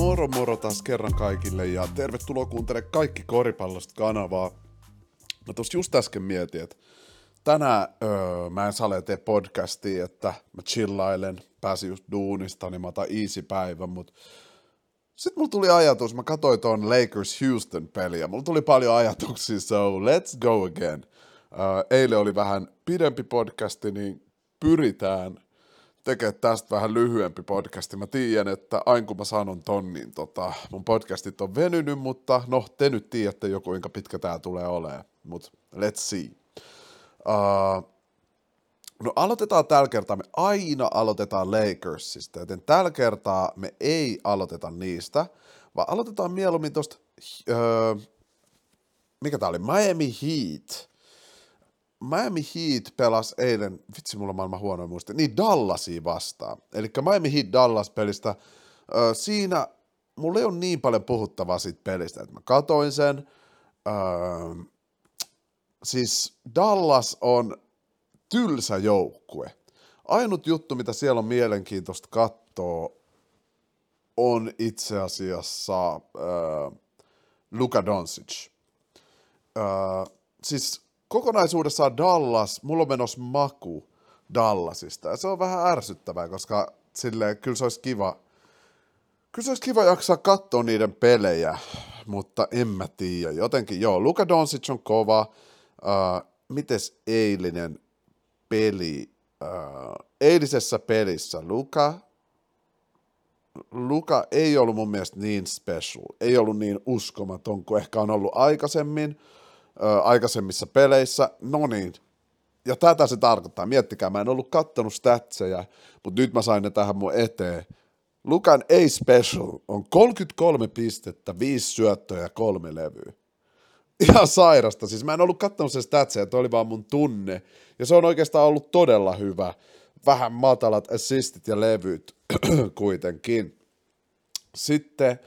Moro moro taas kerran kaikille ja tervetuloa kuuntelemaan kaikki koripallosta kanavaa. Mä tuossa just äsken mietin, että tänään öö, mä en sale tee podcastia, että mä chillailen, pääsin just duunista, niin mä otan easy päivän, mutta sitten mulla tuli ajatus, mä katsoin tuon Lakers Houston peliä, mulla tuli paljon ajatuksia, so let's go again. Öö, eilen oli vähän pidempi podcasti, niin pyritään tekemään tästä vähän lyhyempi podcasti. Mä tiedän, että aina kun mä sanon ton, niin tota, mun podcastit on venynyt, mutta no, te nyt tiedätte jo kuinka pitkä tää tulee olemaan, mutta let's see. Uh, no aloitetaan tällä kertaa, me aina aloitetaan Lakersista, joten tällä kertaa me ei aloiteta niistä, vaan aloitetaan mieluummin tosta, uh, mikä tää oli, Miami Heat – Miami Heat pelasi eilen, vitsi mulla on maailman huono muista, niin Dallasia vastaan. Eli Miami Heat Dallas-pelistä, ö, siinä mulla ei ole niin paljon puhuttavaa siitä pelistä, että mä katoin sen. Ö, siis Dallas on tylsä joukkue. Ainut juttu, mitä siellä on mielenkiintoista katsoa, on itse asiassa äh, Luka Doncic. Äh, siis kokonaisuudessaan Dallas, mulla on menossa maku Dallasista. Ja se on vähän ärsyttävää, koska silleen, kyllä se olisi kiva, kyllä se olisi kiva jaksaa katsoa niiden pelejä, mutta en mä tiedä. Jotenkin joo, Luka Doncic on kova. Uh, mites eilinen peli? Uh, eilisessä pelissä Luka, Luka ei ollut mun mielestä niin special, ei ollut niin uskomaton kuin ehkä on ollut aikaisemmin ö, aikaisemmissa peleissä. No niin, ja tätä se tarkoittaa. Miettikää, mä en ollut kattonut statseja, mutta nyt mä sain ne tähän mun eteen. Lukan A-Special on 33 pistettä, 5 syöttöä ja kolme levyä. Ihan sairasta. Siis mä en ollut kattonut sen statseja, että oli vaan mun tunne. Ja se on oikeastaan ollut todella hyvä. Vähän matalat assistit ja levyt kuitenkin. Sitten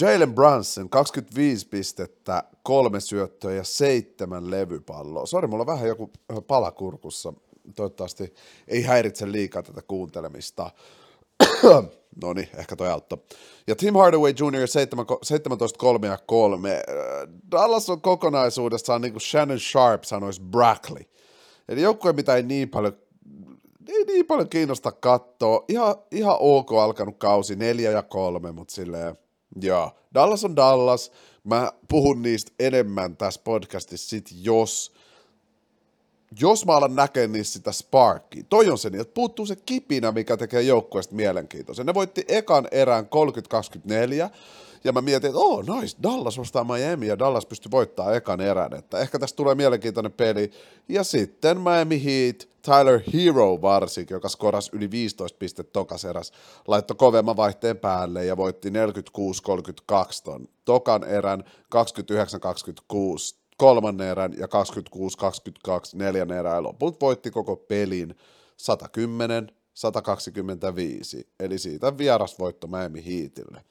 Jalen Brunson, 25 pistettä, kolme syöttöä ja seitsemän levypalloa. Sori, mulla on vähän joku palakurkussa. Toivottavasti ei häiritse liikaa tätä kuuntelemista. no niin, ehkä toi auttoi. Ja Tim Hardaway Jr. 17, 3 ja 3. Dallas on kokonaisuudessaan, niin kuin Shannon Sharp sanoisi, Brackley. Eli joukkue, mitä ei niin paljon ei niin paljon kiinnosta katsoa. Ihan, ihan ok alkanut kausi, neljä ja kolme, mutta silleen, Joo, Dallas on Dallas. Mä puhun niistä enemmän tässä podcastissa sit, jos, jos mä alan näkeä niistä sitä sparkia. Toi on se niin, että puuttuu se kipinä, mikä tekee joukkueesta mielenkiintoisen. Ne voitti ekan erään 30-24, ja mä mietin, että oh nice, Dallas vastaa Miami, ja Dallas pystyi voittamaan ekan erän, että ehkä tästä tulee mielenkiintoinen peli. Ja sitten Miami Heat, Tyler Hero varsinkin, joka skorasi yli 15 pistettä tokas eräs, laittoi kovemman vaihteen päälle ja voitti 46-32 ton tokan erän, 29-26 kolmannen erän ja 26-22 neljännen erän. Ja loput voitti koko pelin 110 125, eli siitä vierasvoitto Miami Heatille,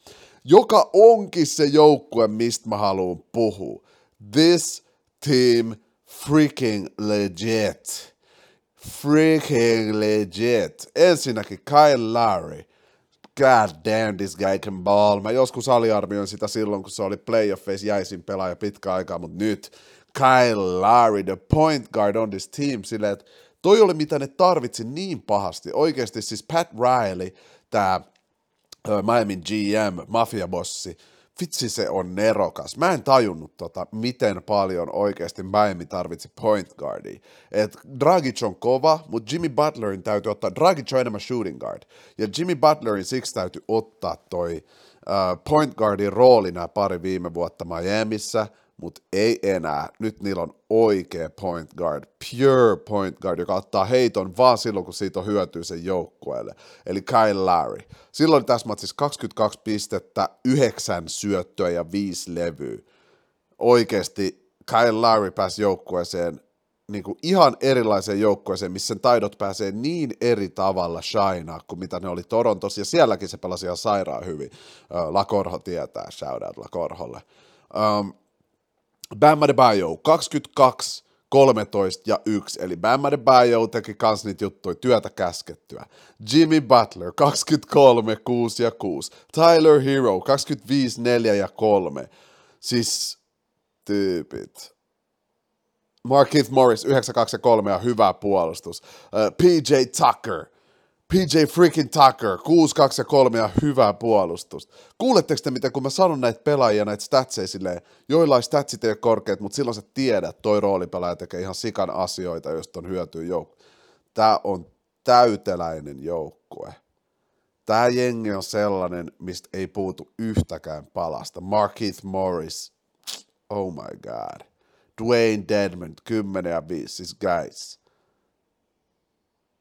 joka onkin se joukkue, mistä mä haluan puhua. This team freaking legit. Freaking legit. Ensinnäkin Kyle Lowry. God damn, this guy can ball. Mä joskus aliarvioin sitä silloin, kun se oli playoffeissa jäisin pelaaja pitkä aikaa, mutta nyt Kyle Lowry, the point guard on this team, silleen, että toi oli mitä ne tarvitsi niin pahasti. Oikeasti siis Pat Riley, tämä Miami GM, mafiabossi, vitsi se on nerokas. Mä en tajunnut tota, miten paljon oikeasti Miami tarvitsi point guardia. Et Dragic on kova, mutta Jimmy Butlerin täytyy ottaa, Dragic on enemmän shooting guard, ja Jimmy Butlerin siksi täytyy ottaa toi uh, point guardin rooli nämä pari viime vuotta Miamissä, mutta ei enää. Nyt niillä on oikea point guard, pure point guard, joka ottaa heiton vaan silloin, kun siitä on hyötyä sen joukkueelle. Eli Kyle Lowry. Silloin tässä matsissa 22 pistettä, 9 syöttöä ja 5 levyä. Oikeasti Kyle Lowry pääsi joukkueeseen niin kuin ihan erilaiseen joukkueeseen, missä sen taidot pääsee niin eri tavalla shinaa kuin mitä ne oli Torontossa, ja sielläkin se pelasi ihan sairaan hyvin. Lakorho tietää, shout out Lakorholle. Um, Bam Adebayo, 22, 13 ja 1, eli Bam Adebayo teki kans niitä juttuja, työtä käskettyä. Jimmy Butler, 23, 6 ja 6. Tyler Hero, 25, 4 ja 3. Siis tyypit. Markith Morris, 9, 2 ja 3 ja hyvä puolustus. Uh, PJ Tucker, PJ freaking Tucker, 6, 2 ja 3 ja hyvää puolustusta. Kuuletteko te, miten kun mä sanon näitä pelaajia, näitä statseja silleen, joillain statsit ei ole korkeat, mutta silloin sä tiedät, toi roolipelaaja tekee ihan sikan asioita, josta on hyötyä joukko. Tää on täyteläinen joukkue. Tää jengi on sellainen, mistä ei puutu yhtäkään palasta. Markeith Morris, oh my god. Dwayne Dedmond, 10 ja 5, siis guys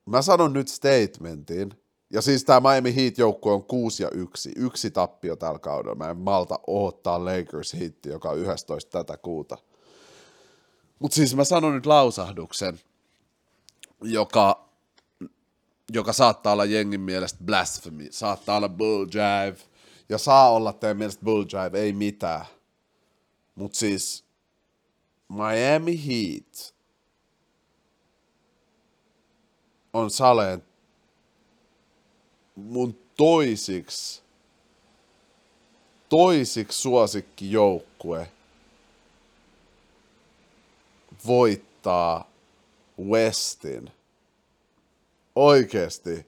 Mä sanon nyt statementin, ja siis tämä Miami Heat-joukkue on 6 ja 1, yksi tappio tällä kaudella. Mä en malta odottaa Lakers Heat, joka on 11 tätä kuuta. Mutta siis mä sanon nyt lausahduksen, joka, joka saattaa olla jengin mielestä blasphemy, saattaa olla bull jive, ja saa olla teidän mielestä bull jive, ei mitään. Mutta siis Miami Heat on Saleen mun toisiksi toisiksi suosikki joukkue voittaa Westin. Oikeesti.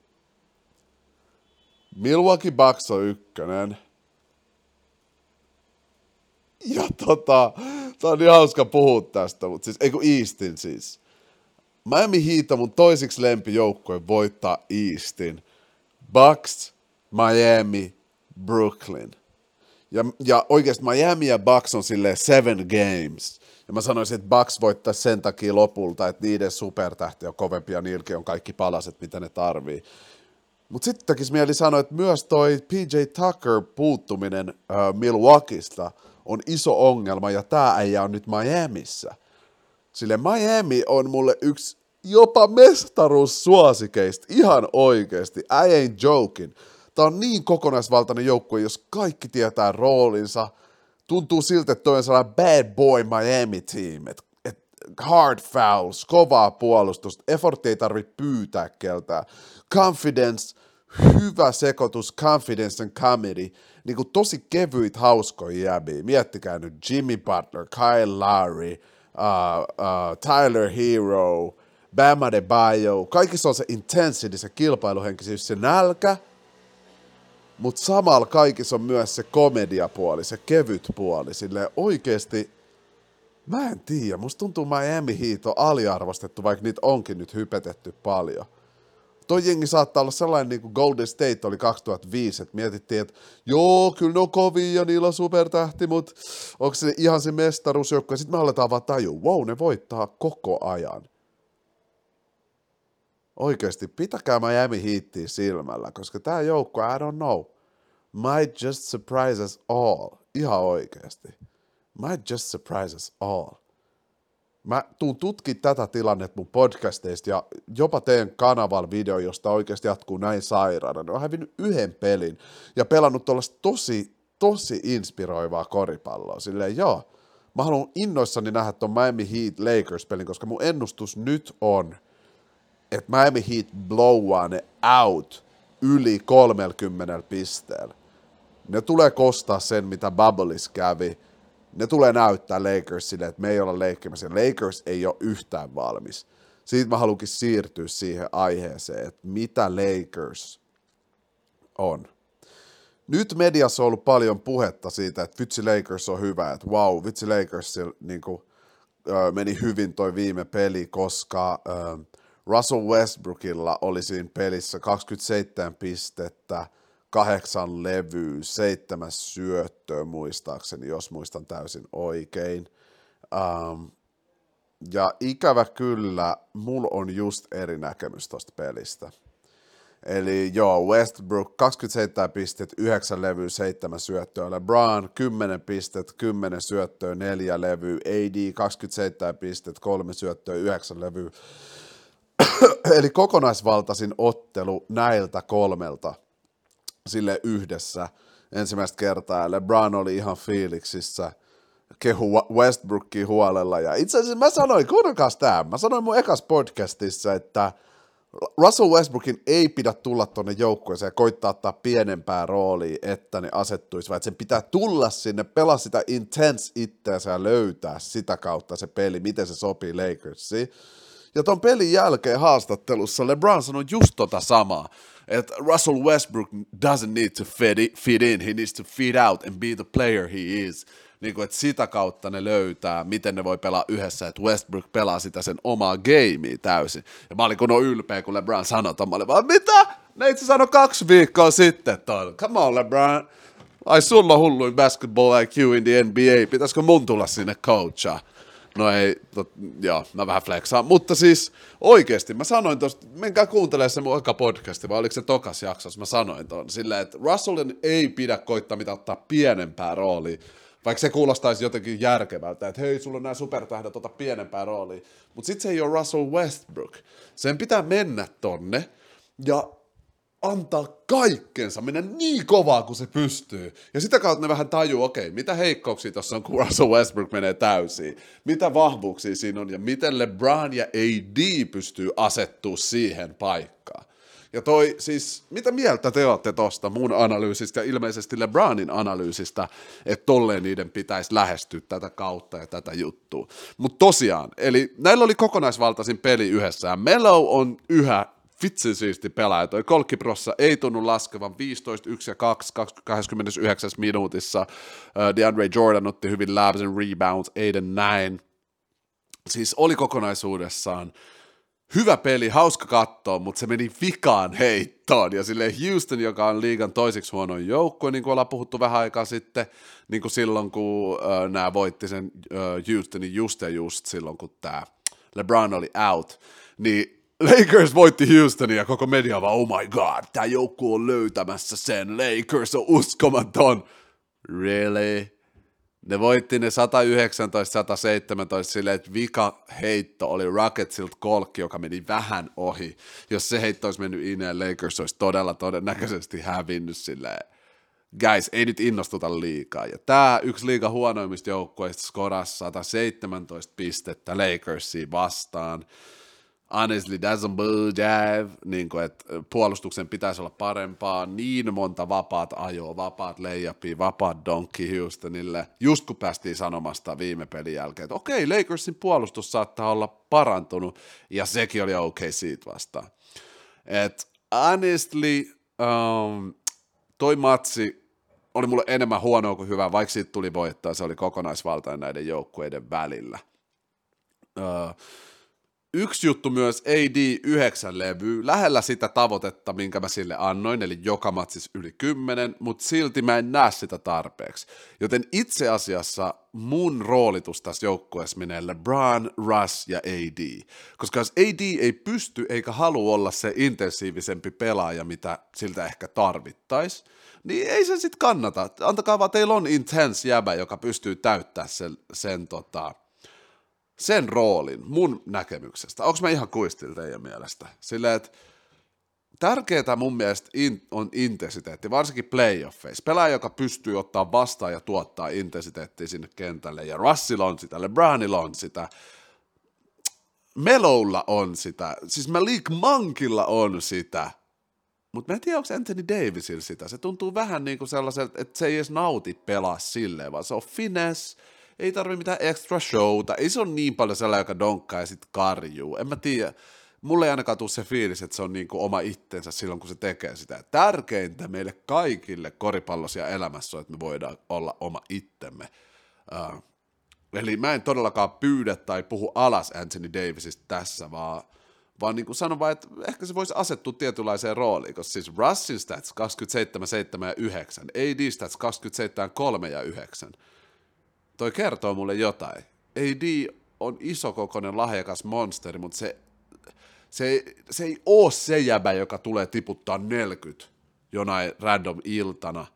Milwaukee Bucks on ykkönen. Ja tota, tää on niin hauska puhua tästä, mutta siis, ei kun Eastin siis. Miami Heat on mun toisiksi lempijoukkue voittaa Eastin. Bucks, Miami, Brooklyn. Ja, ja oikeasti Miami ja Bucks on silleen seven games. Ja mä sanoisin, että Bucks voittaa sen takia lopulta, että niiden supertähti on kovempi ja niilläkin on kaikki palaset, mitä ne tarvii. Mutta sitten tekisi mieli sanoa, että myös toi PJ Tucker puuttuminen äh, Milwaukeesta on iso ongelma, ja tämä ei on nyt Miamiissa. Sille Miami on mulle yksi jopa mestaruussuosikeista, ihan oikeasti, I ain't joking. Tämä on niin kokonaisvaltainen joukkue, jos kaikki tietää roolinsa. Tuntuu siltä, että toi on sellainen bad boy Miami team, että et hard fouls, kovaa puolustusta, effort ei tarvitse pyytää keltään. Confidence, hyvä sekoitus, confidence and comedy, niin kuin tosi kevyit hauskoja jäbiä. Miettikää nyt Jimmy Butler, Kyle Lowry, uh, uh, Tyler Hero, Bam Adebayo, kaikissa on se intensity, se kilpailuhenkisyys, se nälkä, mutta samalla kaikissa on myös se komediapuoli, se kevyt puoli, sille oikeasti, mä en tiedä, musta tuntuu Miami Heat on aliarvostettu, vaikka niitä onkin nyt hypetetty paljon. Toi jengi saattaa olla sellainen niin kuin Golden State oli 2005, että mietittiin, että joo, kyllä ne on kovia ja niillä on supertähti, mutta onko se ihan se mestaruusjoukko? Ja sitten me aletaan vaan tajua, wow, ne voittaa koko ajan oikeasti pitäkää Miami Heatia silmällä, koska tämä joukko, I don't know, might just surprise us all. Ihan oikeasti. Might just surprise us all. Mä tuun tutki tätä tilannetta mun podcasteista ja jopa teen kanaval video, josta oikeasti jatkuu näin sairaana. Ne on hävinnyt yhden pelin ja pelannut tuollaista tosi, tosi inspiroivaa koripalloa. Silleen joo, mä haluan innoissani nähdä ton Miami Heat Lakers-pelin, koska mun ennustus nyt on – että Miami Heat blowaa ne out yli 30 pisteellä. Ne tulee kostaa sen, mitä Bubblis kävi. Ne tulee näyttää Lakersille, että me ei olla leikkimässä. Lakers ei ole yhtään valmis. Siitä mä haluankin siirtyä siihen aiheeseen, että mitä Lakers on. Nyt mediassa on ollut paljon puhetta siitä, että vitsi Lakers on hyvä, että wow, vitsi Lakers niin kuin, meni hyvin toi viime peli, koska Russell Westbrookilla oli siinä pelissä 27 pistettä, kahdeksan levyä, seitsemän syöttöä muistaakseni, jos muistan täysin oikein. Um, ja ikävä kyllä, mulla on just eri näkemys tosta pelistä. Eli joo, Westbrook 27 pistet, 9 levyä, 7 syöttöä. LeBron 10 pistet, 10 syöttöä, 4 levyä. AD 27 pistet, 3 syöttöä, 9 levyä. Eli kokonaisvaltaisin ottelu näiltä kolmelta sille yhdessä ensimmäistä kertaa. LeBron oli ihan fiiliksissä. kehu Westbrookia huolella. Ja itse asiassa mä sanoin, kuunnelkaas tämä, mä sanoin mun ekas podcastissa, että Russell Westbrookin ei pidä tulla tuonne joukkueeseen ja koittaa ottaa pienempää roolia, että ne asettuisi, vaan sen pitää tulla sinne, pelaa sitä intense itseänsä ja löytää sitä kautta se peli, miten se sopii Lakersiin. Ja ton pelin jälkeen haastattelussa LeBron sanoi just tota samaa, että Russell Westbrook doesn't need to fit, in, he needs to fit out and be the player he is niin kuin, että sitä kautta ne löytää, miten ne voi pelaa yhdessä, että Westbrook pelaa sitä sen omaa gamea täysin. Ja mä olin kun ylpeä, kun LeBron sanoi, että mä olin vaan, mitä? Ne itse sanoi kaksi viikkoa sitten ton. Come on LeBron. Ai sulla hulluin basketball IQ in the NBA, pitäisikö mun tulla sinne coachaa? No ei, tot, joo, mä vähän flexaan. Mutta siis oikeasti mä sanoin tosta, menkää kuuntelemaan se mun eka podcasti, vai oliko se tokas jaksossa, mä sanoin ton silleen, että Russellin ei pidä koittaa mitä ottaa pienempää roolia, vaikka se kuulostaisi jotenkin järkevältä, että hei, sulla on nämä supertähdet, ota pienempää roolia. Mutta sitten se ei ole Russell Westbrook. Sen pitää mennä tonne ja antaa kaikkensa, mennä niin kovaa kuin se pystyy. Ja sitä kautta ne vähän tajuu, okei, okay, mitä heikkouksia tuossa on, kun Russell Westbrook menee täysiin. Mitä vahvuuksia siinä on ja miten LeBron ja AD pystyy asettua siihen paikkaan. Ja toi siis, mitä mieltä te olette tosta mun analyysistä ja ilmeisesti LeBronin analyysistä, että tolleen niiden pitäisi lähestyä tätä kautta ja tätä juttua. Mutta tosiaan, eli näillä oli kokonaisvaltaisin peli yhdessä ja Melo on yhä vitsin siisti pelaaja. Toi Kolkiprossa ei tunnu laskevan 15, 1 ja 2, 29 minuutissa. DeAndre Jordan otti hyvin labs and rebounds, 8 9. Siis oli kokonaisuudessaan hyvä peli, hauska katsoa, mutta se meni vikaan heittoon. Ja sille Houston, joka on liigan toiseksi huonoin joukkue, niin kuin ollaan puhuttu vähän aikaa sitten, niin kuin silloin, kun äh, nämä voitti sen äh, Houstonin just ja just silloin, kun tämä LeBron oli out, niin Lakers voitti Houstonin ja koko media vaan, oh my god, tämä joukkue on löytämässä sen, Lakers on uskomaton. Really? Ne voitti ne 119-117 silleen, että vika heitto oli Rocketsilta kolkki, joka meni vähän ohi. Jos se heitto olisi mennyt ineen, Lakers olisi todella todennäköisesti hävinnyt silleen. Guys, ei nyt innostuta liikaa. Ja tämä yksi liiga huonoimmista joukkueista skoras 117 pistettä Lakersiin vastaan honestly doesn't believe, niin kuin, että puolustuksen pitäisi olla parempaa, niin monta vapaat ajoa, vapaat leijapia, vapaat donkki Houstonille, just kun päästiin sanomasta viime pelin jälkeen, että okei, okay, Lakersin puolustus saattaa olla parantunut, ja sekin oli okei okay siitä vastaan. Et honestly, um, toi matsi oli mulle enemmän huonoa kuin hyvää, vaikka siitä tuli voittaa, se oli kokonaisvaltainen näiden joukkueiden välillä. Uh, Yksi juttu myös AD 9 levy, lähellä sitä tavoitetta, minkä mä sille annoin, eli joka matsis yli 10, mutta silti mä en näe sitä tarpeeksi. Joten itse asiassa mun roolitus tässä joukkueessa menee LeBron, Russ ja AD. Koska jos AD ei pysty eikä halua olla se intensiivisempi pelaaja, mitä siltä ehkä tarvittaisi, niin ei se sitten kannata. Antakaa vaan, teillä on intense jäbä, joka pystyy täyttämään sen, sen tota, sen roolin mun näkemyksestä. Onko mä ihan kuistil teidän mielestä? Silleen, että tärkeää mun mielestä in, on intensiteetti, varsinkin playoffeissa. Pelaaja, joka pystyy ottaa vastaan ja tuottaa intensiteettiä sinne kentälle. Ja Russell on sitä, LeBronilla on sitä, Meloulla on sitä, siis Malik Mankilla on sitä, mutta mä en tiedä, onko Anthony Davisilla sitä. Se tuntuu vähän niin kuin sellaiselta, että se ei edes nauti pelaa silleen, vaan se on finesse, ei tarvi mitään extra showta, ei se ole niin paljon sellainen, joka donkkaa ja sitten karjuu, en mä tiedä. Mulle ei ainakaan tule se fiilis, että se on niinku oma itsensä silloin, kun se tekee sitä. Tärkeintä meille kaikille koripallosia elämässä on, että me voidaan olla oma itsemme. Uh, eli mä en todellakaan pyydä tai puhu alas Anthony Davisista tässä, vaan, vaan niin kuin sanon vaan, että ehkä se voisi asettua tietynlaiseen rooliin, koska siis Russin stats 27, 7 ja 9, AD stats 27, 3 ja 9, toi kertoo mulle jotain. AD on isokokoinen lahjakas monsteri, mutta se, se, se ei oo se jäbä, joka tulee tiputtaa 40 jonain random iltana,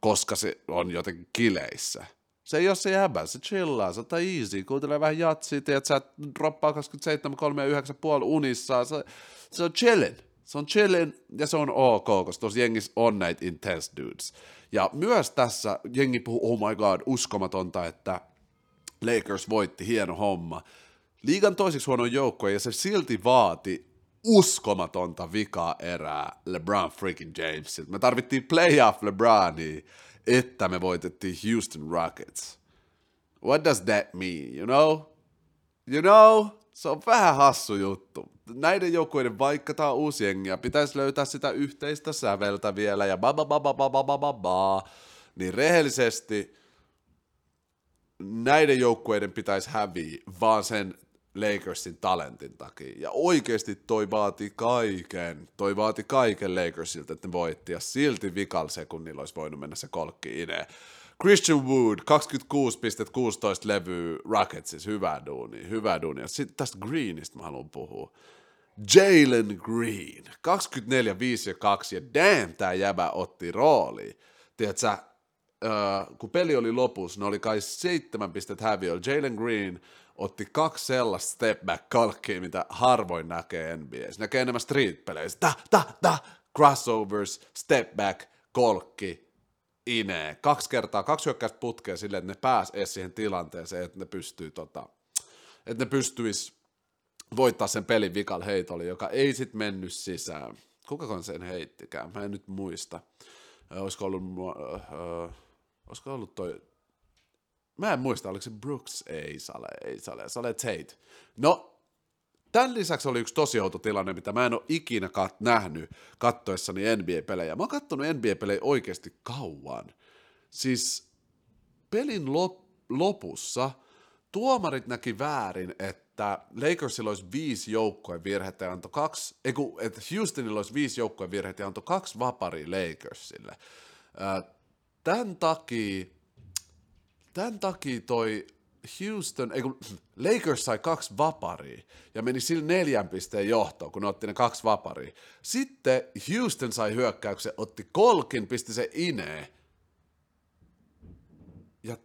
koska se on jotenkin kileissä. Se ei ole se jäbä, se chillaa, se ottaa easy, kuuntelee vähän jatsia, että sä droppaa 27, 3 ja 9 puoli unissa, se, se on chillin. Se on chillin ja se on ok, koska tuossa jengissä on näitä intense dudes. Ja myös tässä jengi puhuu, oh my god, uskomatonta, että Lakers voitti, hieno homma. Liigan toiseksi huono joukkue ja se silti vaati uskomatonta vikaa erää LeBron freaking Jamesilta. Me tarvittiin playoff LeBronia, että me voitettiin Houston Rockets. What does that mean, you know? You know? Se on vähän hassu juttu. Näiden joukkueiden, vaikka tämä on uusi jengi, ja pitäisi löytää sitä yhteistä säveltä vielä, ja ba ba ba ba ba ba ba ba niin rehellisesti näiden joukkueiden pitäisi häviä vaan sen Lakersin talentin takia. Ja oikeasti toi vaati kaiken, toi vaati kaiken Lakersilta, että ne voitti, ja silti vikal sekunnilla olisi voinut mennä se kolkki ineen. Christian Wood, 26,16 levyä Rocketsis, hyvä duuni, hyvä duuni. Ja sitten tästä Greenistä mä haluan puhua. Jalen Green, 24, 5 ja 2, ja damn, tää jäbä otti rooli. Tiedätkö, äh, kun peli oli lopussa, ne oli kai seitsemän pistettä häviöllä. Jalen Green otti kaksi sellaista step back kalkkia, mitä harvoin näkee NBAssä. Näkee enemmän street-peleissä. Ta, ta, ta, crossovers, step back, kolkki, inee. Kaksi kertaa, kaksi hyökkäystä putkea silleen, että ne pääs edes siihen tilanteeseen, että ne pystyy tota, että ne pystyis voittaa sen pelin vikal heitolle, joka ei sitten mennyt sisään. Kuka sen heittikään? Mä en nyt muista. Olisiko ollut, äh, olisiko ollut toi Mä en muista, oliko se Brooks? Ei sale, ei sale, sale Tate. No, tämän lisäksi oli yksi tosi outo tilanne, mitä mä en ole ikinä kat- nähnyt kattoessani NBA-pelejä. Mä oon kattonut NBA-pelejä oikeasti kauan. Siis pelin lop- lopussa tuomarit näki väärin, että Lakersilla olisi viisi joukkojen virhettä ja antoi kaksi, ei kun, että Houstonilla olisi viisi joukkojen virhettä ja antoi kaksi vaparia Lakersille. Tämän takia Tämän takia toi Houston, ei kun Lakers sai kaksi vaparia ja meni sillä neljän pisteen johtoon, kun ne otti ne kaksi vaparia. Sitten Houston sai hyökkäyksen, otti kolkin, pisti se ineen. Ja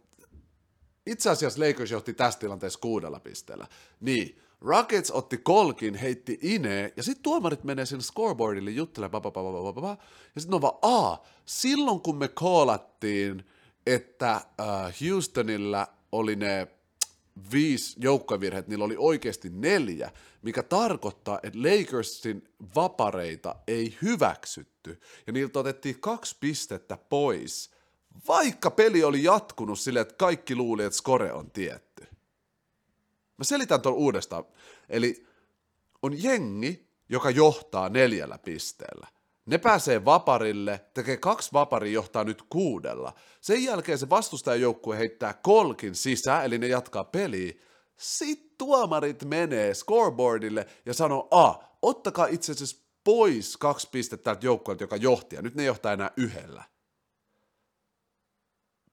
itse asiassa Lakers johti tässä tilanteessa kuudella pisteellä. Niin, Rockets otti kolkin, heitti ineen, ja sitten tuomarit menee sinne scoreboardille juttelemaan, ja sitten on vaan, aa, silloin kun me koolattiin – että äh, Houstonilla oli ne viisi joukkovirheet, niillä oli oikeasti neljä, mikä tarkoittaa, että Lakersin vapareita ei hyväksytty, ja niiltä otettiin kaksi pistettä pois, vaikka peli oli jatkunut silleen, että kaikki luuli, että score on tietty. Mä selitän tuon uudestaan. Eli on jengi, joka johtaa neljällä pisteellä. Ne pääsee vaparille, tekee kaksi vaparia, johtaa nyt kuudella. Sen jälkeen se vastustajajoukkue heittää kolkin sisään, eli ne jatkaa peliä. Sitten tuomarit menee scoreboardille ja sanoo, a, ottakaa itse asiassa pois kaksi pistettä tältä joukkueelta, joka johti, ja nyt ne johtaa enää yhdellä.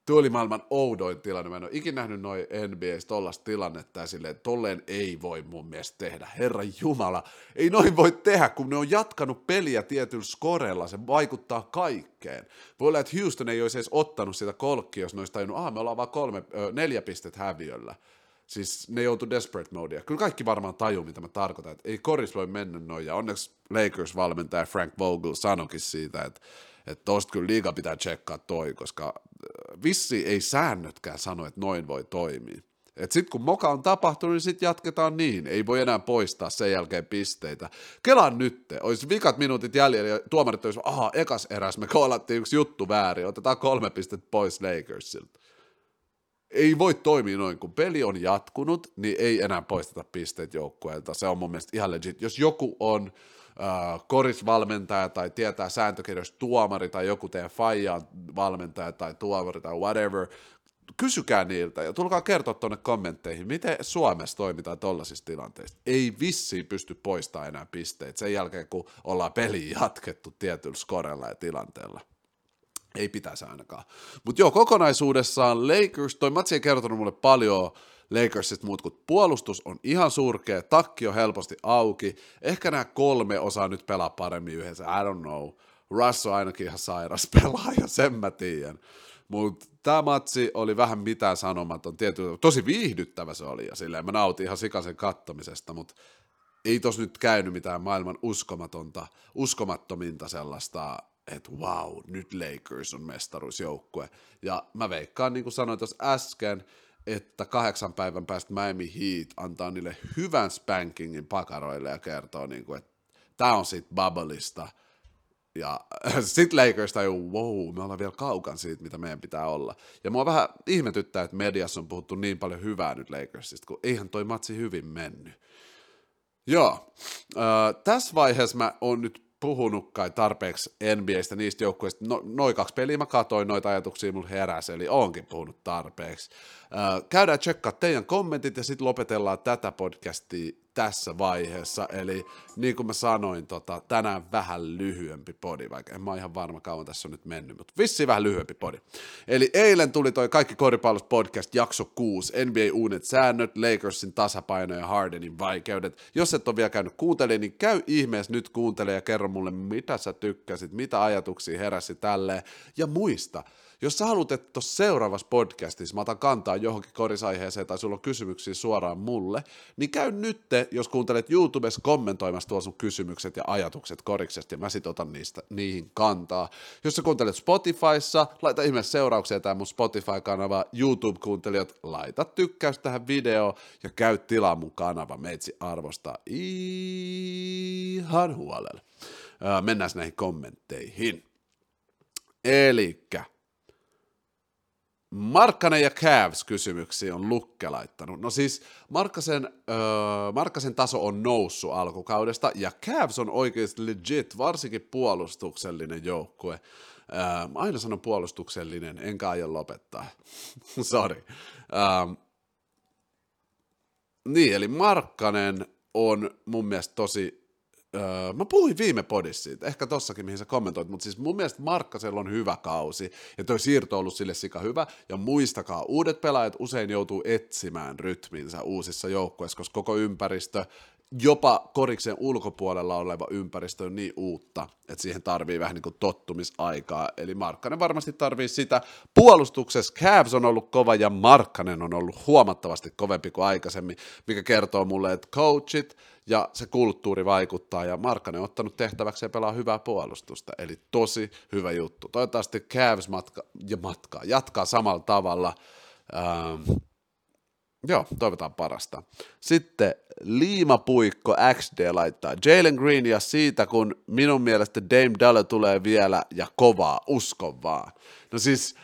Tuo oli maailman oudoin tilanne. Mä en ole ikinä nähnyt noin NBAs tollasta tilannetta ja silleen, tolleen ei voi mun mielestä tehdä. Herra Jumala, ei noin voi tehdä, kun ne on jatkanut peliä tietyllä skorella. Se vaikuttaa kaikkeen. Voi olla, että Houston ei olisi edes ottanut sitä kolkkia, jos ne olisi tajunnut, ah, me ollaan vaan kolme, ö, neljä pistet häviöllä. Siis ne joutu desperate modea. Kyllä kaikki varmaan tajuu, mitä mä tarkoitan. Että ei koris voi mennä noin. Ja onneksi Lakers-valmentaja Frank Vogel sanokin siitä, että että tosta kyllä liiga pitää tsekkaa toi, koska äh, vissi ei säännötkään sano, että noin voi toimia. Et sit kun moka on tapahtunut, niin sit jatketaan niin. Ei voi enää poistaa sen jälkeen pisteitä. Kelan nyt, olisi vikat minuutit jäljellä ja tuomarit olisi, aha, ekas eräs me koolattiin yksi juttu väärin, otetaan kolme pistettä pois Lakersilta. Ei voi toimia noin, kun peli on jatkunut, niin ei enää poisteta pisteet joukkueelta. Se on mun mielestä ihan legit. Jos joku on äh, korisvalmentaja tai tietää sääntökirjoista tuomari tai joku teidän faija valmentaja tai tuomari tai whatever, kysykää niiltä ja tulkaa kertoa tuonne kommentteihin, miten Suomessa toimitaan tollaisissa tilanteissa. Ei vissi pysty poistamaan enää pisteitä sen jälkeen, kun ollaan peli jatkettu tietyllä skorella ja tilanteella. Ei pitäisi ainakaan. Mutta joo, kokonaisuudessaan Lakers, toi matsi ei kertonut mulle paljon Lakersit muut kuin puolustus on ihan surkea, takki on helposti auki, ehkä nämä kolme osaa nyt pelaa paremmin yhdessä, I don't know. Russ on ainakin ihan sairas pelaaja, sen mä tiedän. Mutta tämä matsi oli vähän mitään sanomaton, tietysti tosi viihdyttävä se oli, ja silleen mä nautin ihan sikaisen kattomisesta, mutta ei tos nyt käynyt mitään maailman uskomatonta, uskomattominta sellaista, että wow, nyt Lakers on mestaruusjoukkue. Ja mä veikkaan, niin kuin sanoin tuossa äsken, että kahdeksan päivän päästä Miami Heat antaa niille hyvän spankingin pakaroille ja kertoo, niin kuin, että tämä on siitä bubbleista. Ja sitten Lakers tajuu, wow, me ollaan vielä kaukan siitä, mitä meidän pitää olla. Ja mua vähän ihmetyttää, että mediassa on puhuttu niin paljon hyvää nyt Lakersista, kun eihän toi matsi hyvin mennyt. Joo, äh, tässä vaiheessa mä oon nyt puhunut kai tarpeeksi NBAstä niistä joukkueista. No, noin kaksi peliä mä katoin, noita ajatuksia mulla heräsi, eli oonkin puhunut tarpeeksi. Äh, käydään tsekkaa teidän kommentit ja sitten lopetellaan tätä podcastia tässä vaiheessa. Eli niin kuin mä sanoin, tota, tänään vähän lyhyempi podi, vaikka en mä ihan varma kauan tässä on nyt mennyt, mutta vissi vähän lyhyempi podi. Eli eilen tuli toi Kaikki koripallos podcast jakso 6, NBA uudet säännöt, Lakersin tasapaino ja Hardenin vaikeudet. Jos et ole vielä käynyt kuuntelemaan, niin käy ihmeessä nyt kuuntele ja kerro mulle, mitä sä tykkäsit, mitä ajatuksia heräsi tälleen. Ja muista, jos sä haluat, että tuossa seuraavassa podcastissa mä otan kantaa johonkin korisaiheeseen tai sulla on kysymyksiä suoraan mulle, niin käy nyt, jos kuuntelet YouTubessa kommentoimassa tuolla sun kysymykset ja ajatukset koriksesta, ja mä sit otan niistä, niihin kantaa. Jos sä kuuntelet Spotifyssa, laita ihmeessä seurauksia tämä mun Spotify-kanava, YouTube-kuuntelijat, laita tykkäys tähän videoon ja käy tilaa mun kanava, meitsi arvostaa ihan huolella. Mennään näihin kommentteihin. Elikkä, Markkanen ja Cavs kysymyksiä on Lukke laittanut. No siis Markkasen, öö, Markkasen taso on noussut alkukaudesta ja Cavs on oikeasti legit, varsinkin puolustuksellinen joukkue. Öö, aina sanon puolustuksellinen, enkä aio lopettaa. Sorry. Öö, niin, eli Markkanen on mun mielestä tosi Öö, mä puhuin viime podissa siitä, ehkä tossakin, mihin sä kommentoit, mutta siis mun mielestä Markkasella on hyvä kausi, ja toi siirto on ollut sille sika hyvä, ja muistakaa, uudet pelaajat usein joutuu etsimään rytminsä uusissa joukkueissa, koska koko ympäristö, jopa koriksen ulkopuolella oleva ympäristö on niin uutta, että siihen tarvii vähän niin kuin tottumisaikaa, eli Markkanen varmasti tarvii sitä. Puolustuksessa Cavs on ollut kova, ja Markkanen on ollut huomattavasti kovempi kuin aikaisemmin, mikä kertoo mulle, että coachit, ja se kulttuuri vaikuttaa, ja Markkanen on ottanut tehtäväksi ja pelaa hyvää puolustusta, eli tosi hyvä juttu. Toivottavasti Cavs matka, ja matkaa, jatkaa samalla tavalla, ähm, Joo, toivotaan parasta. Sitten Liimapuikko XD laittaa Jalen Green ja siitä, kun minun mielestä Dame Dalle tulee vielä ja kovaa, uskon vaan. No siis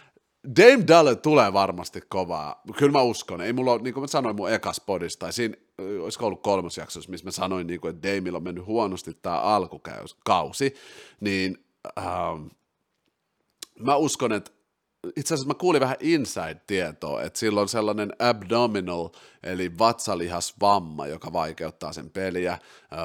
Dame Dalle tulee varmasti kovaa. Kyllä mä uskon. Ei mulla niin kuin mä sanoin mun ekas podista, tai siinä olisiko ollut kolmas jaksossa, missä mä sanoin, niin kuin, että Damilla on mennyt huonosti tämä alkukausi, niin ähm, mä uskon, että itse asiassa mä kuulin vähän inside-tietoa, että sillä on sellainen abdominal, eli vatsalihasvamma, joka vaikeuttaa sen peliä.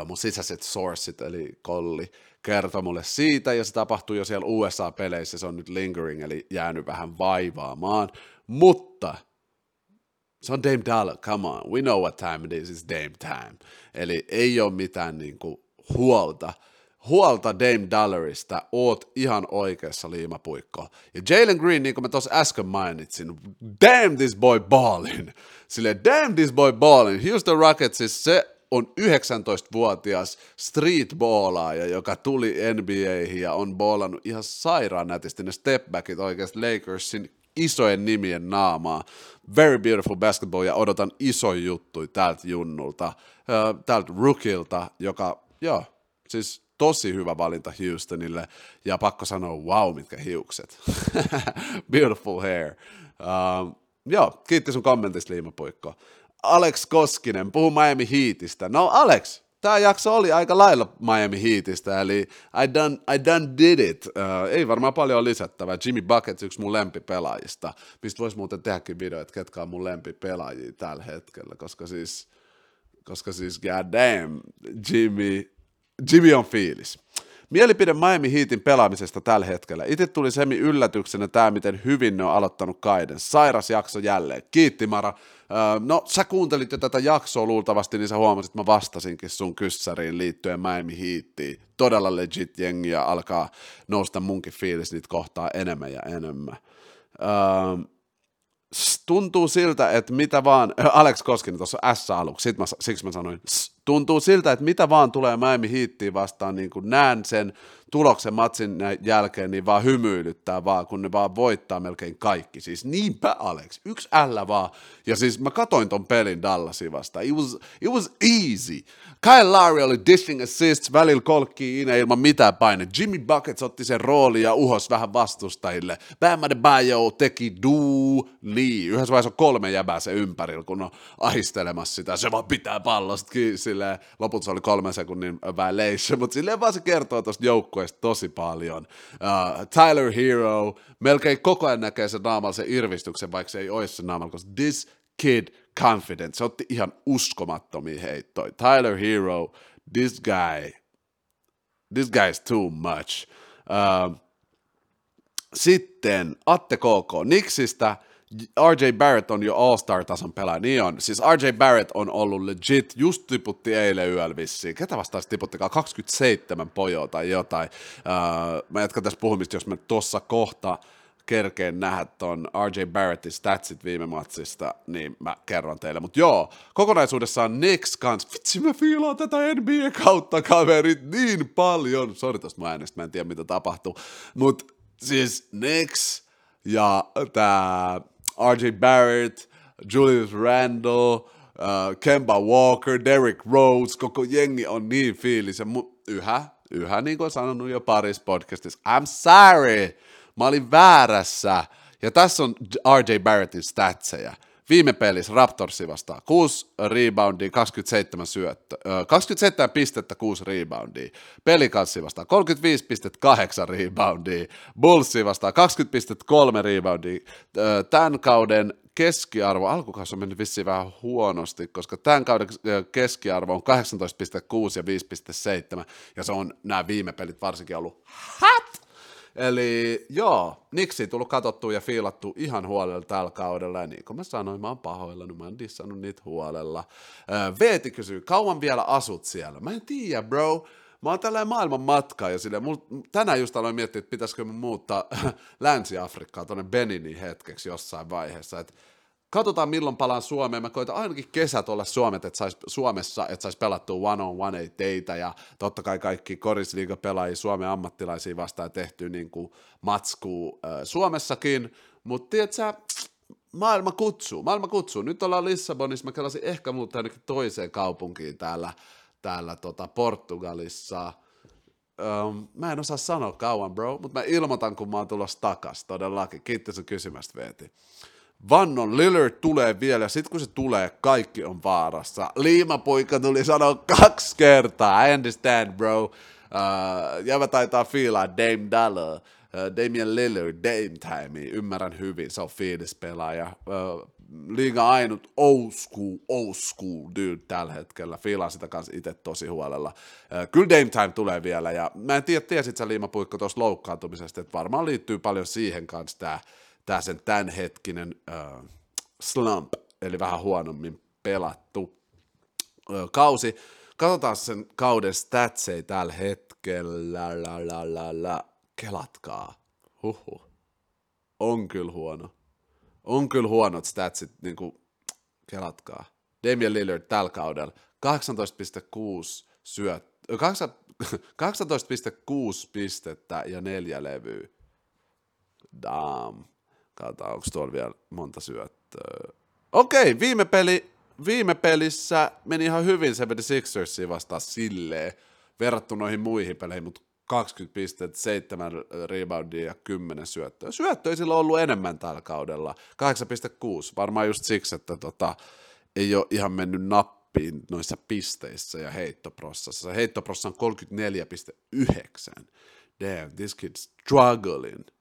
Mun sisäiset sourceit, eli kolli, kertoi mulle siitä, ja se tapahtuu jo siellä USA-peleissä, se on nyt lingering, eli jäänyt vähän vaivaamaan. Mutta se on Dame Dollar, come on, we know what time it is, it's Dame time. Eli ei ole mitään niin kuin, huolta huolta Dame Dollarista, oot ihan oikeassa liimapuikko. Ja Jalen Green, niin kuin mä tuossa äsken mainitsin, damn this boy ballin. Sille damn this boy ballin. Houston Rocketsissa se on 19-vuotias streetballaaja, joka tuli NBAihin ja on ballannut ihan sairaan nätisti ne stepbackit oikeasti Lakersin isojen nimien naamaa. Very beautiful basketball ja odotan iso juttu tältä junnulta, tältä rookilta, joka, joo, siis tosi hyvä valinta Houstonille, ja pakko sanoa, wow, mitkä hiukset. Beautiful hair. Uh, joo, kiitti sun kommentista, Liimapuikko. Alex Koskinen, puhu Miami Heatistä. No Alex, tämä jakso oli aika lailla Miami Heatistä, eli I done, I done did it. Uh, ei varmaan paljon lisättävää. Jimmy Buckets yksi mun lempipelaajista, mistä voisi muuten tehdäkin video, että ketkä on mun lempipelaajia tällä hetkellä, koska siis, koska siis god damn, Jimmy, Jimmy on fiilis. Mielipide Miami Heatin pelaamisesta tällä hetkellä. Itse tuli semi yllätyksenä tämä, miten hyvin ne on aloittanut kaiden. Sairas jakso jälleen. Kiitti Mara. no, sä kuuntelit jo tätä jaksoa luultavasti, niin sä huomasit, että mä vastasinkin sun kyssäriin liittyen Miami Heatiin. Todella legit jengiä alkaa nousta munkin fiilis niitä kohtaa enemmän ja enemmän. Tuntuu siltä, että mitä vaan, Alex Koskinen tuossa S aluksi, mä, siksi mä sanoin, tuntuu siltä, että mitä vaan tulee Miami Heatiin vastaan, niin kun näen sen tuloksen matsin jälkeen, niin vaan hymyilyttää vaan, kun ne vaan voittaa melkein kaikki. Siis niinpä Alex, yksi ällä vaan. Ja siis mä katoin ton pelin Dallasin vastaan. It was, it was easy. Kyle Lowry oli dishing assists, välillä kolkkii inä ilman mitään paine. Jimmy Buckets otti sen rooli ja uhos vähän vastustajille. Bam Adebayo teki duuli. Yhdessä vaiheessa on kolme jäbää se ympärillä, kun on ahistelemassa sitä. Se vaan pitää pallosta kiinni. Silleen, se oli kolme sekunnin violation, mutta silleen vaan se kertoo tuosta joukkueesta tosi paljon. Uh, Tyler Hero, melkein koko ajan näkee se naamalla se irvistyksen, vaikka se ei ole se naamalla, koska this kid confident. Se otti ihan uskomattomia heittoja. Tyler Hero, this guy, this guy is too much. Uh, sitten Atte KK Nixistä, RJ Barrett on jo All-Star-tason pelaaja, niin on. Siis RJ Barrett on ollut legit, just tiputti eilen yöllä vissiin. Ketä vastaan tiputtikaan? 27 pojoa tai jotain. Uh, mä jatkan tässä puhumista, jos mä tuossa kohta kerkeen nähdä ton RJ Barrettin statsit viime matsista, niin mä kerron teille. Mutta joo, kokonaisuudessaan Knicks kans, vitsi mä fiilaan tätä NBA kautta kaverit niin paljon. Sori tosta mä äänestä, mä en tiedä mitä tapahtuu. Mutta siis Knicks ja tää RJ Barrett, Julius Randle, uh, Kemba Walker, Derrick Rose, koko jengi on niin fiilis. Mu- yhä, yhä niin kuin sanonut jo parissa podcastissa, I'm sorry, mä olin väärässä. Ja tässä on RJ Barrettin statseja. Viime pelissä Raptorsi vastaan 6 reboundia, 27 syöttö, 27 pistettä, 6 reboundia. Pelikanssi vastaan 35,8 reboundia. Bullsi vastaan 20,3 reboundia. Tämän kauden keskiarvo, alkukausi on mennyt vissiin vähän huonosti, koska tämän kauden keskiarvo on 18,6 ja 5,7, ja se on nämä viime pelit varsinkin ollut! Eli joo, Niksi tullut katsottua ja fiilattu ihan huolella tällä kaudella, ja niin kuin mä sanoin, mä oon pahoillani, mä oon dissannut niitä huolella. Veeti kysyy, kauan vielä asut siellä? Mä en tiedä, bro. Mä oon tällainen maailman matka ja sille, mul, tänään just aloin miettiä, että pitäisikö mun muuttaa Länsi-Afrikkaan tuonne Beninin hetkeksi jossain vaiheessa, että katsotaan milloin palaan Suomeen. Mä koitan ainakin kesät olla Suomet, että sais, Suomessa, että saisi pelattua one on one teitä ja totta kai kaikki korisliigapelaajia Suomen ammattilaisia vastaan tehty niin kuin matskuu äh, Suomessakin, mutta tiedätkö, maailma kutsuu, maailma kutsuu. Nyt ollaan Lissabonissa, mä kelasin ehkä muuttaa ainakin toiseen kaupunkiin täällä, täällä tota Portugalissa. Um, mä en osaa sanoa kauan, bro, mutta mä ilmoitan, kun mä oon tulossa takas, todellakin. Kiitos sun kysymästä, Veeti. Vannon Lillard tulee vielä, sitten kun se tulee, kaikki on vaarassa. Liimapoika tuli sanoa kaksi kertaa, I understand bro. Uh, jävä taitaa fiilaa Dame Dollar, uh, Damian Lillard, Dame Time, ymmärrän hyvin, se on fiilispelaaja. Uh, liiga ainut old school, old school dude tällä hetkellä. Fiilaan sitä kanssa itse tosi huolella. Uh, kyllä Dame Time tulee vielä, ja mä en tiedä, tiesit sä Liimapuikko tuossa loukkaantumisesta, että varmaan liittyy paljon siihen kanssa tämä tämä sen tämänhetkinen äh, slump, eli vähän huonommin pelattu äh, kausi. Katsotaan sen kauden statsei tällä hetkellä. La, la, la, la. Kelatkaa. Huhu. On kyllä huono. On kyllä huonot statsit, niin kuin, kelatkaa. Damian Lillard tällä kaudella 18,6 syöt, 18,6 pistettä ja neljä levyä. Damn. Katsotaan, onko tuolla vielä monta syöttöä. Okei, viime, peli, viime pelissä meni ihan hyvin 76ersiin vastaan silleen, verrattuna noihin muihin peleihin, mutta 20 pistettä, 7 reboundia ja 10 syöttöä. Syöttöä sillä ollut enemmän tällä kaudella, 8,6, varmaan just siksi, että tota, ei ole ihan mennyt nappiin noissa pisteissä ja heittoprossassa. Heittoprossa on 34,9. Damn, this kid's struggling.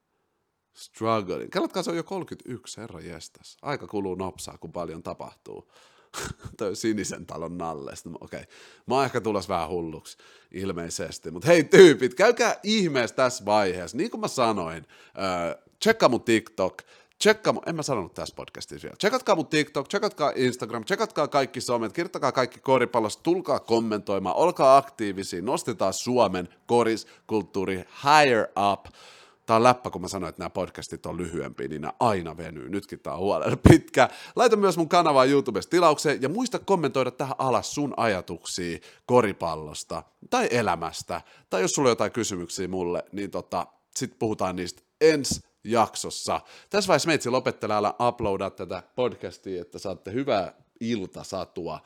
Struggling. Kelatkaa se on jo 31, herra jestas. Aika kuluu nopsaa, kun paljon tapahtuu. Toi sinisen talon nallesta. Okei, okay. mä oon ehkä tulossa vähän hulluksi, ilmeisesti. Mutta hei tyypit, käykää ihmeessä tässä vaiheessa. Niin kuin mä sanoin, äh, tsekkaa mun TikTok, Tsekkaa, en mä sanonut tässä podcastissa vielä. Tsekatkaa mun TikTok, tsekatkaa Instagram, tsekatkaa kaikki somet, kirjoittakaa kaikki koripallosta, tulkaa kommentoimaan, olkaa aktiivisia, nostetaan Suomen koriskulttuuri higher up Tää on läppä, kun mä sanoin, että nämä podcastit on lyhyempiä, niin nämä aina venyy. Nytkin tää on huolella pitkä. Laita myös mun kanavaa YouTubesta tilaukseen ja muista kommentoida tähän alas sun ajatuksia koripallosta tai elämästä. Tai jos sulla on jotain kysymyksiä mulle, niin tota, sit puhutaan niistä ensi jaksossa. Tässä vaiheessa meitsi lopettelee, älä uploadaa tätä podcastia, että saatte hyvää iltasatua.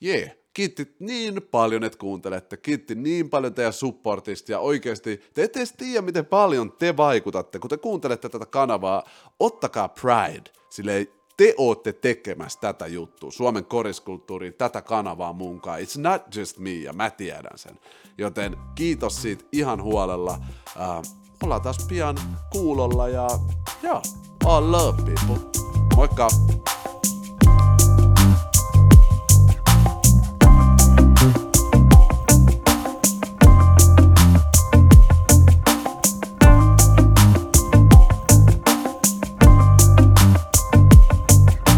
Jee, yeah. Kiitti niin paljon, että kuuntelette. Kiitti niin paljon teidän supportista ja oikeasti te ette edes tiedä, miten paljon te vaikutatte. Kun te kuuntelette tätä kanavaa, ottakaa pride. Silleen te ootte tekemässä tätä juttua, Suomen koriskulttuuriin, tätä kanavaa munkaan. It's not just me, ja mä tiedän sen. Joten kiitos siitä ihan huolella. Uh, ollaan taas pian kuulolla ja joo, all love people. Moikka!